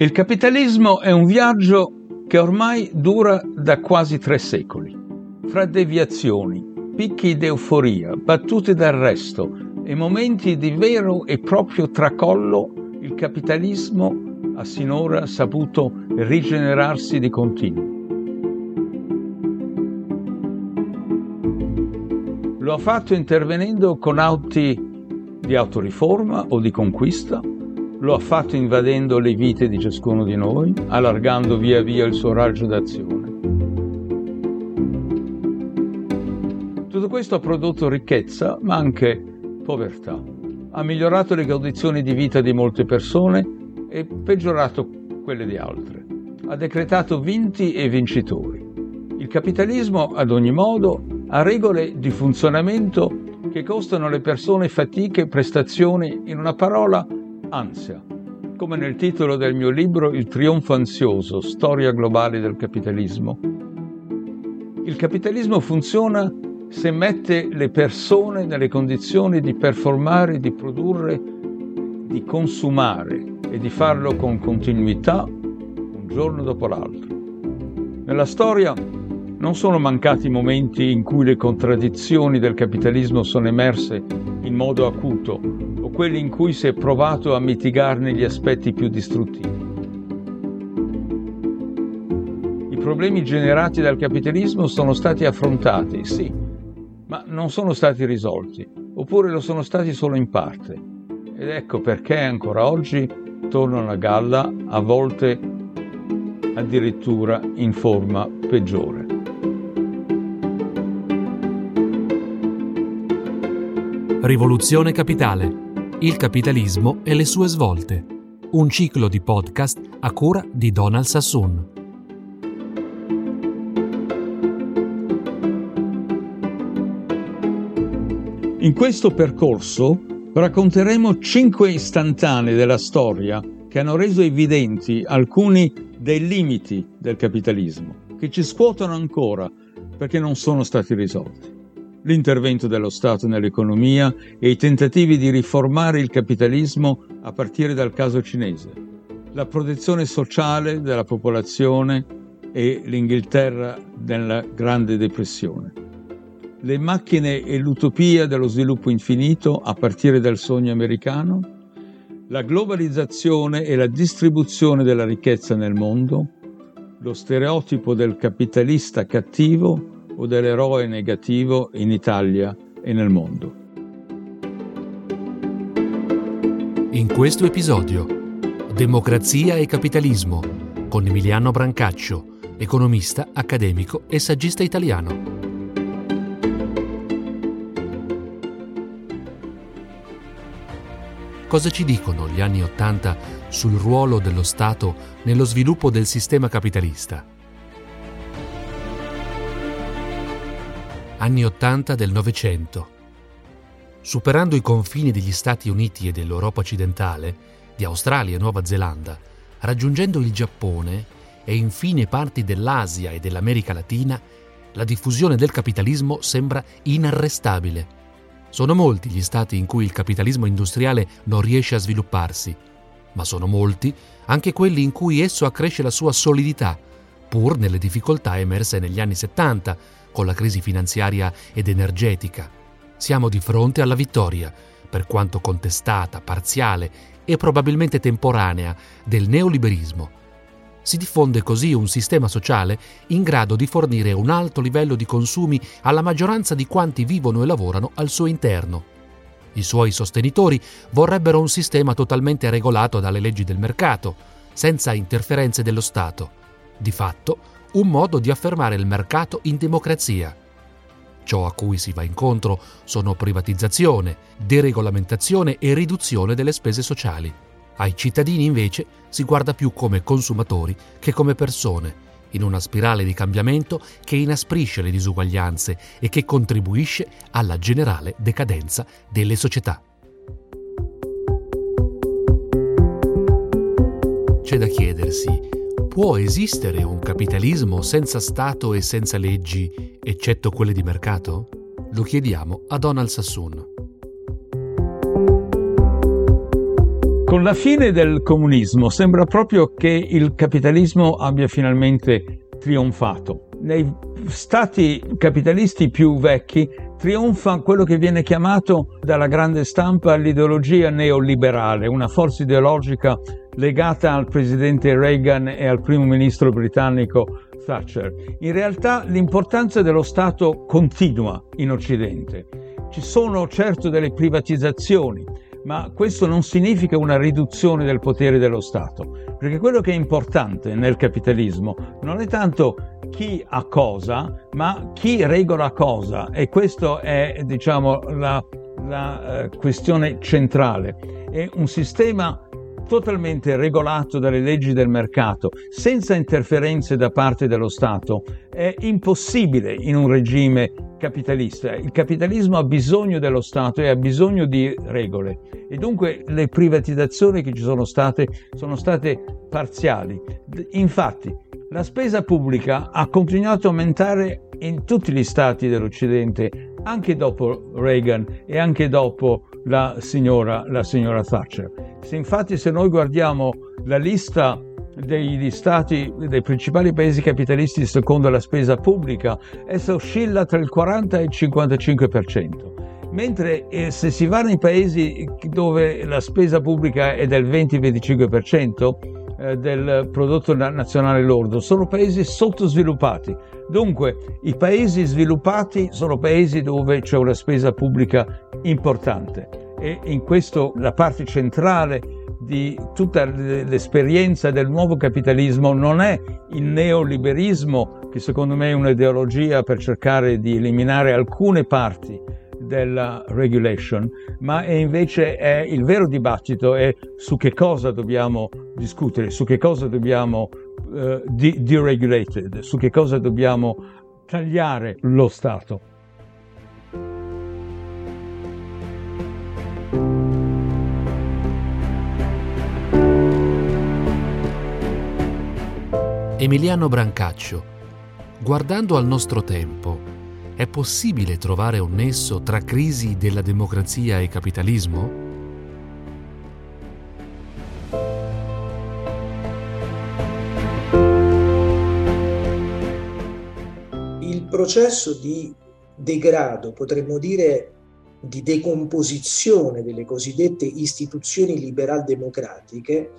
Il capitalismo è un viaggio che ormai dura da quasi tre secoli. Fra deviazioni, picchi d'euforia, battute d'arresto e momenti di vero e proprio tracollo, il capitalismo ha sinora saputo rigenerarsi di continuo. Lo ha fatto intervenendo con atti di autoriforma o di conquista, lo ha fatto invadendo le vite di ciascuno di noi, allargando via via il suo raggio d'azione. Tutto questo ha prodotto ricchezza, ma anche povertà. Ha migliorato le condizioni di vita di molte persone e peggiorato quelle di altre. Ha decretato vinti e vincitori. Il capitalismo, ad ogni modo, ha regole di funzionamento che costano alle persone fatiche e prestazioni, in una parola, ansia, come nel titolo del mio libro Il trionfo ansioso, storia globale del capitalismo. Il capitalismo funziona se mette le persone nelle condizioni di performare, di produrre, di consumare e di farlo con continuità un giorno dopo l'altro. Nella storia non sono mancati momenti in cui le contraddizioni del capitalismo sono emerse in modo acuto o quelli in cui si è provato a mitigarne gli aspetti più distruttivi. I problemi generati dal capitalismo sono stati affrontati, sì, ma non sono stati risolti, oppure lo sono stati solo in parte. Ed ecco perché ancora oggi tornano a galla, a volte addirittura in forma peggiore. Rivoluzione Capitale. Il capitalismo e le sue svolte. Un ciclo di podcast a cura di Donald Sassoon. In questo percorso racconteremo cinque istantanee della storia che hanno reso evidenti alcuni dei limiti del capitalismo, che ci scuotono ancora perché non sono stati risolti l'intervento dello Stato nell'economia e i tentativi di riformare il capitalismo a partire dal caso cinese, la protezione sociale della popolazione e l'Inghilterra nella Grande Depressione, le macchine e l'utopia dello sviluppo infinito a partire dal sogno americano, la globalizzazione e la distribuzione della ricchezza nel mondo, lo stereotipo del capitalista cattivo o dell'eroe negativo in Italia e nel mondo. In questo episodio, Democrazia e capitalismo con Emiliano Brancaccio, economista, accademico e saggista italiano. Cosa ci dicono gli anni Ottanta sul ruolo dello Stato nello sviluppo del sistema capitalista? Anni 80 del Novecento. Superando i confini degli Stati Uniti e dell'Europa occidentale, di Australia e Nuova Zelanda, raggiungendo il Giappone e infine parti dell'Asia e dell'America Latina, la diffusione del capitalismo sembra inarrestabile. Sono molti gli stati in cui il capitalismo industriale non riesce a svilupparsi, ma sono molti anche quelli in cui esso accresce la sua solidità, pur nelle difficoltà emerse negli anni 70, con la crisi finanziaria ed energetica. Siamo di fronte alla vittoria, per quanto contestata, parziale e probabilmente temporanea, del neoliberismo. Si diffonde così un sistema sociale in grado di fornire un alto livello di consumi alla maggioranza di quanti vivono e lavorano al suo interno. I suoi sostenitori vorrebbero un sistema totalmente regolato dalle leggi del mercato, senza interferenze dello Stato. Di fatto, un modo di affermare il mercato in democrazia. Ciò a cui si va incontro sono privatizzazione, deregolamentazione e riduzione delle spese sociali. Ai cittadini invece si guarda più come consumatori che come persone, in una spirale di cambiamento che inasprisce le disuguaglianze e che contribuisce alla generale decadenza delle società. C'è da chiedersi Può esistere un capitalismo senza Stato e senza leggi, eccetto quelle di mercato? Lo chiediamo a Donald Sassoon. Con la fine del comunismo sembra proprio che il capitalismo abbia finalmente trionfato. Nei stati capitalisti più vecchi trionfa quello che viene chiamato dalla grande stampa l'ideologia neoliberale, una forza ideologica legata al presidente Reagan e al primo ministro britannico Thatcher. In realtà l'importanza dello Stato continua in Occidente. Ci sono certo delle privatizzazioni, ma questo non significa una riduzione del potere dello Stato, perché quello che è importante nel capitalismo non è tanto chi ha cosa, ma chi regola cosa e questa è diciamo la, la uh, questione centrale. È un sistema totalmente regolato dalle leggi del mercato, senza interferenze da parte dello Stato, è impossibile in un regime capitalista. Il capitalismo ha bisogno dello Stato e ha bisogno di regole e dunque le privatizzazioni che ci sono state sono state parziali. Infatti, la spesa pubblica ha continuato a aumentare in tutti gli stati dell'Occidente, anche dopo Reagan e anche dopo la signora, la signora Thatcher. Se infatti se noi guardiamo la lista degli stati, dei principali paesi capitalisti secondo la spesa pubblica, essa oscilla tra il 40 e il 55%. Mentre eh, se si va nei paesi dove la spesa pubblica è del 20-25%, eh, del prodotto nazionale lordo, sono paesi sottosviluppati. Dunque, i paesi sviluppati sono paesi dove c'è una spesa pubblica importante e in questo la parte centrale di tutta l'esperienza del nuovo capitalismo non è il neoliberismo, che secondo me è un'ideologia per cercare di eliminare alcune parti della regulation, ma è invece è il vero dibattito è su che cosa dobbiamo discutere, su che cosa dobbiamo uh, deregulated, su che cosa dobbiamo tagliare lo Stato. Emiliano Brancaccio, guardando al nostro tempo, è possibile trovare un nesso tra crisi della democrazia e capitalismo? Il processo di degrado, potremmo dire di decomposizione delle cosiddette istituzioni liberal-democratiche,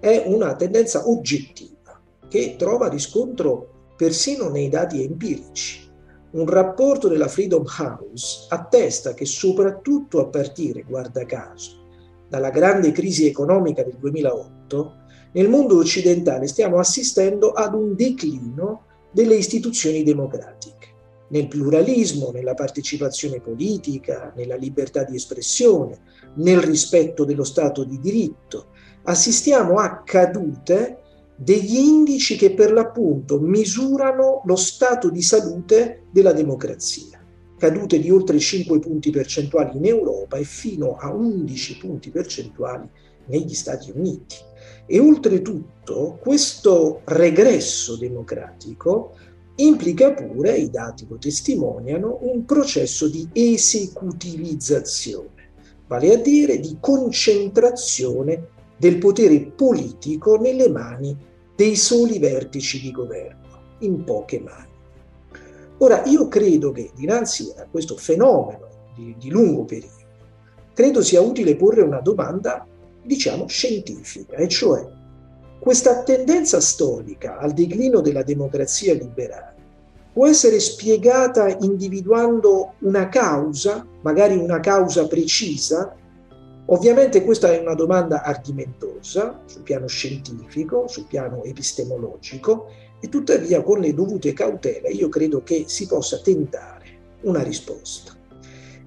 è una tendenza oggettiva che trova riscontro persino nei dati empirici. Un rapporto della Freedom House attesta che soprattutto a partire, guarda caso, dalla grande crisi economica del 2008, nel mondo occidentale stiamo assistendo ad un declino delle istituzioni democratiche. Nel pluralismo, nella partecipazione politica, nella libertà di espressione, nel rispetto dello Stato di diritto, assistiamo a cadute degli indici che per l'appunto misurano lo stato di salute della democrazia. Cadute di oltre 5 punti percentuali in Europa e fino a 11 punti percentuali negli Stati Uniti. E oltretutto questo regresso democratico implica pure, i dati lo testimoniano, un processo di esecutivizzazione, vale a dire di concentrazione del potere politico nelle mani dei soli vertici di governo, in poche mani. Ora, io credo che dinanzi a questo fenomeno di, di lungo periodo, credo sia utile porre una domanda, diciamo, scientifica, e cioè questa tendenza storica al declino della democrazia liberale può essere spiegata individuando una causa, magari una causa precisa, Ovviamente questa è una domanda ardimentosa sul piano scientifico, sul piano epistemologico e tuttavia con le dovute cautele io credo che si possa tentare una risposta.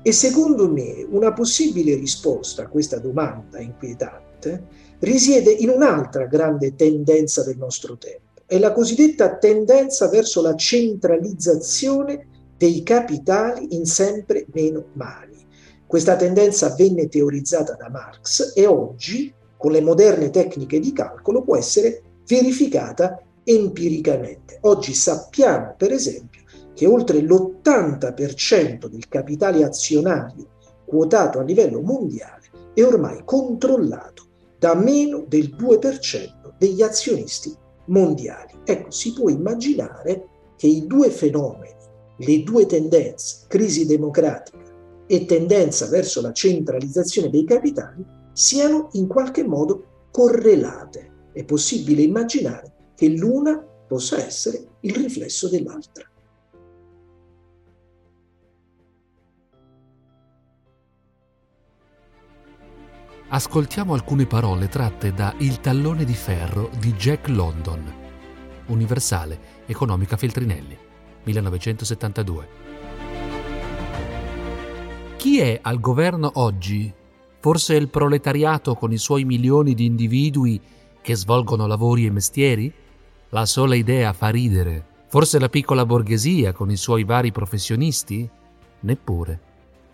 E secondo me una possibile risposta a questa domanda inquietante risiede in un'altra grande tendenza del nostro tempo, è la cosiddetta tendenza verso la centralizzazione dei capitali in sempre meno mani. Questa tendenza venne teorizzata da Marx e oggi, con le moderne tecniche di calcolo, può essere verificata empiricamente. Oggi sappiamo, per esempio, che oltre l'80% del capitale azionario quotato a livello mondiale è ormai controllato da meno del 2% degli azionisti mondiali. Ecco, si può immaginare che i due fenomeni, le due tendenze, crisi democratica e tendenza verso la centralizzazione dei capitali, siano in qualche modo correlate. È possibile immaginare che l'una possa essere il riflesso dell'altra. Ascoltiamo alcune parole tratte da Il tallone di ferro di Jack London, Universale, Economica Feltrinelli, 1972. Chi è al governo oggi? Forse il proletariato con i suoi milioni di individui che svolgono lavori e mestieri? La sola idea fa ridere. Forse la piccola borghesia con i suoi vari professionisti? Neppure.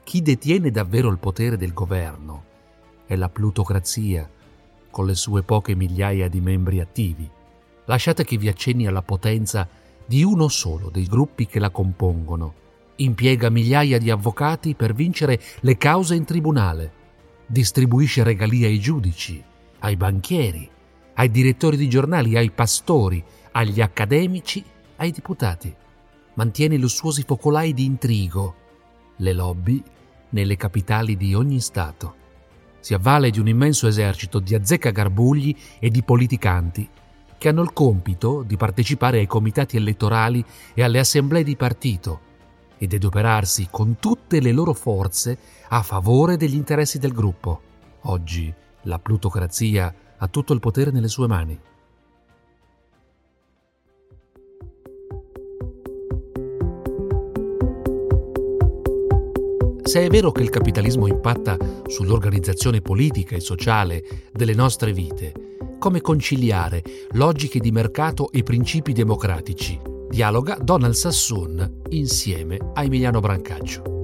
Chi detiene davvero il potere del governo è la plutocrazia, con le sue poche migliaia di membri attivi. Lasciate che vi accenni alla potenza di uno solo dei gruppi che la compongono. Impiega migliaia di avvocati per vincere le cause in tribunale. Distribuisce regalie ai giudici, ai banchieri, ai direttori di giornali, ai pastori, agli accademici, ai deputati. Mantiene lussuosi focolai di intrigo, le lobby nelle capitali di ogni Stato si avvale di un immenso esercito di azzeccagarbugli e di politicanti che hanno il compito di partecipare ai comitati elettorali e alle assemblee di partito ed adoperarsi con tutte le loro forze a favore degli interessi del gruppo. Oggi la plutocrazia ha tutto il potere nelle sue mani. Se è vero che il capitalismo impatta sull'organizzazione politica e sociale delle nostre vite, come conciliare logiche di mercato e principi democratici? Dialoga Donald Sassoon insieme a Emiliano Brancaccio.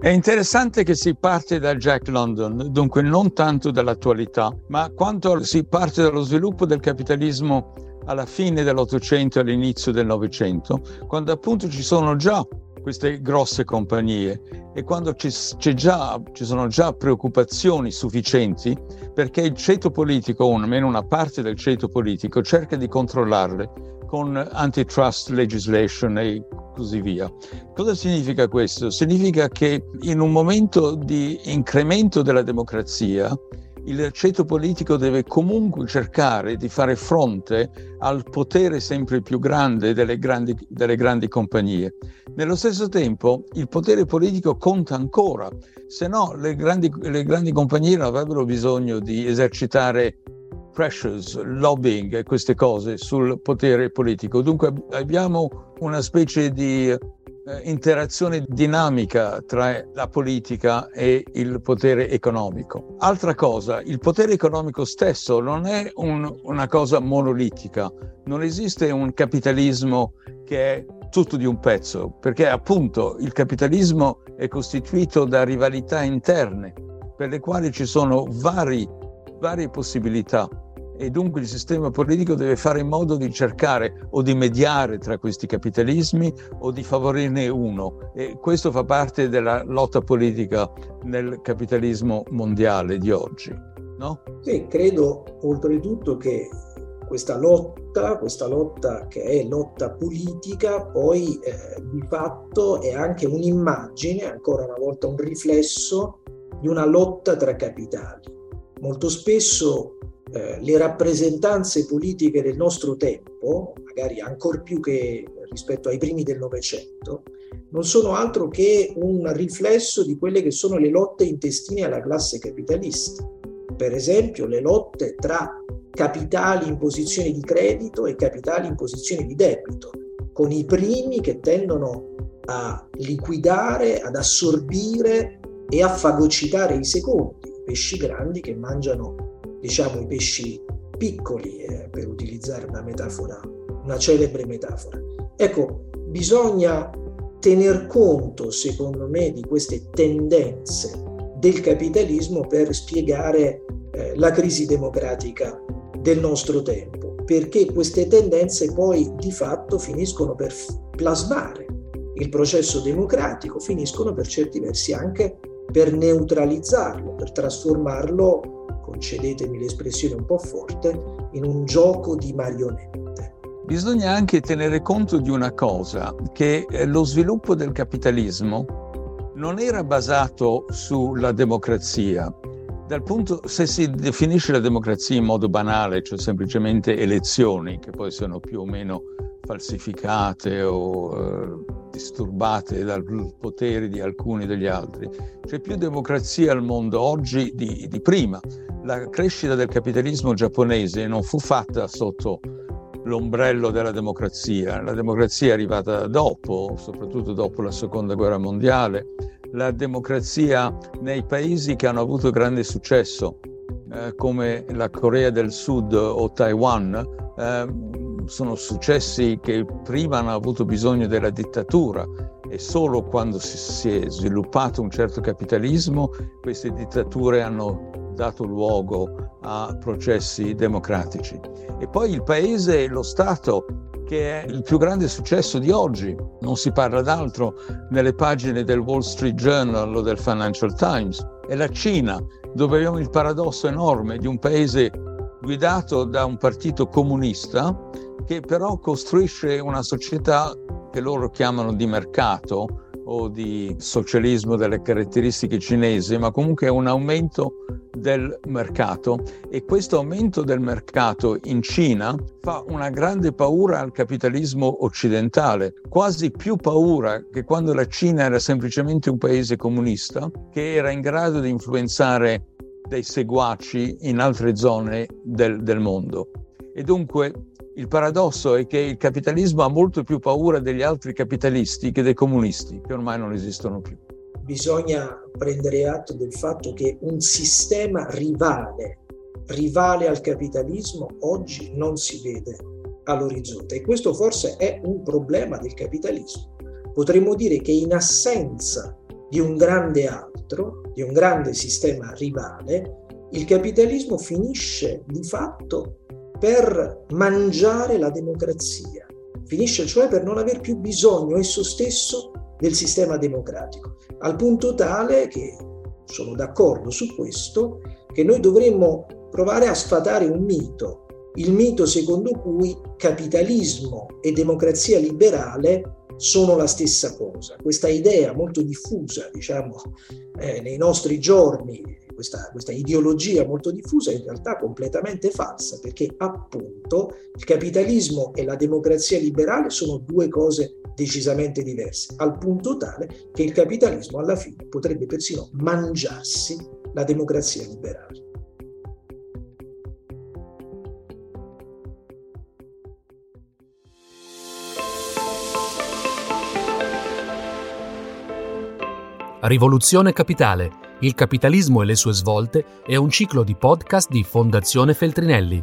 È interessante che si parte da Jack London, dunque non tanto dall'attualità, ma quanto si parte dallo sviluppo del capitalismo alla fine dell'Ottocento e all'inizio del Novecento, quando appunto ci sono già queste grosse compagnie e quando ci, già, ci sono già preoccupazioni sufficienti perché il ceto politico, o almeno una parte del ceto politico, cerca di controllarle con antitrust legislation e così via. Cosa significa questo? Significa che in un momento di incremento della democrazia, il ceto politico deve comunque cercare di fare fronte al potere sempre più grande delle grandi, delle grandi compagnie. Nello stesso tempo il potere politico conta ancora, se no le grandi, le grandi compagnie non avrebbero bisogno di esercitare pressures, lobbying e queste cose sul potere politico. Dunque abbiamo una specie di interazione dinamica tra la politica e il potere economico. Altra cosa, il potere economico stesso non è un, una cosa monolitica, non esiste un capitalismo che è tutto di un pezzo, perché appunto il capitalismo è costituito da rivalità interne, per le quali ci sono vari, varie possibilità e dunque il sistema politico deve fare in modo di cercare o di mediare tra questi capitalismi o di favorirne uno e questo fa parte della lotta politica nel capitalismo mondiale di oggi. No? Sì, credo oltretutto che questa lotta, questa lotta che è lotta politica, poi eh, di fatto è anche un'immagine, ancora una volta un riflesso di una lotta tra capitali. Molto spesso eh, le rappresentanze politiche del nostro tempo, magari ancor più che rispetto ai primi del Novecento, non sono altro che un riflesso di quelle che sono le lotte intestine alla classe capitalista. Per esempio, le lotte tra capitali in posizione di credito e capitali in posizione di debito, con i primi che tendono a liquidare, ad assorbire e a fagocitare i secondi, pesci grandi che mangiano diciamo i pesci piccoli, eh, per utilizzare una metafora, una celebre metafora. Ecco, bisogna tener conto, secondo me, di queste tendenze del capitalismo per spiegare eh, la crisi democratica del nostro tempo, perché queste tendenze poi di fatto finiscono per plasmare il processo democratico, finiscono per certi versi anche per neutralizzarlo, per trasformarlo, concedetemi l'espressione un po' forte, in un gioco di marionette. Bisogna anche tenere conto di una cosa, che eh, lo sviluppo del capitalismo non era basato sulla democrazia. Punto, se si definisce la democrazia in modo banale, cioè semplicemente elezioni, che poi sono più o meno falsificate o eh, disturbate dal potere di alcuni degli altri. C'è più democrazia al mondo oggi di, di prima. La crescita del capitalismo giapponese non fu fatta sotto l'ombrello della democrazia. La democrazia è arrivata dopo, soprattutto dopo la seconda guerra mondiale. La democrazia nei paesi che hanno avuto grande successo, eh, come la Corea del Sud o Taiwan, eh, sono successi che prima hanno avuto bisogno della dittatura e solo quando si, si è sviluppato un certo capitalismo queste dittature hanno dato luogo a processi democratici. E poi il paese, lo Stato, che è il più grande successo di oggi. Non si parla d'altro nelle pagine del Wall Street Journal o del Financial Times. È la Cina, dove abbiamo il paradosso enorme di un paese guidato da un partito comunista che però costruisce una società che loro chiamano di mercato o di socialismo delle caratteristiche cinesi, ma comunque è un aumento del mercato e questo aumento del mercato in Cina fa una grande paura al capitalismo occidentale, quasi più paura che quando la Cina era semplicemente un paese comunista che era in grado di influenzare dei seguaci in altre zone del, del mondo. E dunque il paradosso è che il capitalismo ha molto più paura degli altri capitalisti che dei comunisti, che ormai non esistono più. Bisogna prendere atto del fatto che un sistema rivale, rivale al capitalismo, oggi non si vede all'orizzonte e questo forse è un problema del capitalismo. Potremmo dire che in assenza di un grande altro, di un grande sistema rivale, il capitalismo finisce di fatto per mangiare la democrazia, finisce cioè per non aver più bisogno esso stesso del sistema democratico, al punto tale che sono d'accordo su questo, che noi dovremmo provare a sfatare un mito, il mito secondo cui capitalismo e democrazia liberale sono la stessa cosa. Questa idea molto diffusa, diciamo, eh, nei nostri giorni questa, questa ideologia molto diffusa è in realtà completamente falsa, perché appunto il capitalismo e la democrazia liberale sono due cose decisamente diverse, al punto tale che il capitalismo alla fine potrebbe persino mangiarsi la democrazia liberale. Rivoluzione Capitale il capitalismo e le sue svolte è un ciclo di podcast di Fondazione Feltrinelli,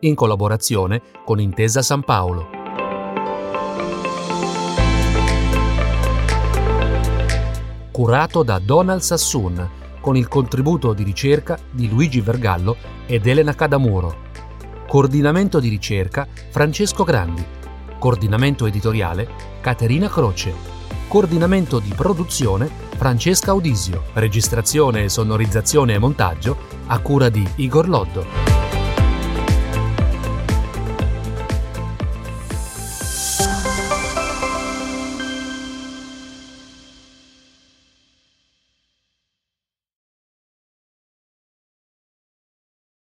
in collaborazione con Intesa San Paolo. Curato da Donald Sassoon, con il contributo di ricerca di Luigi Vergallo ed Elena Cadamuro. Coordinamento di ricerca Francesco Grandi. Coordinamento editoriale Caterina Croce. Coordinamento di produzione Francesca Audisio. Registrazione, sonorizzazione e montaggio a cura di Igor Loddo.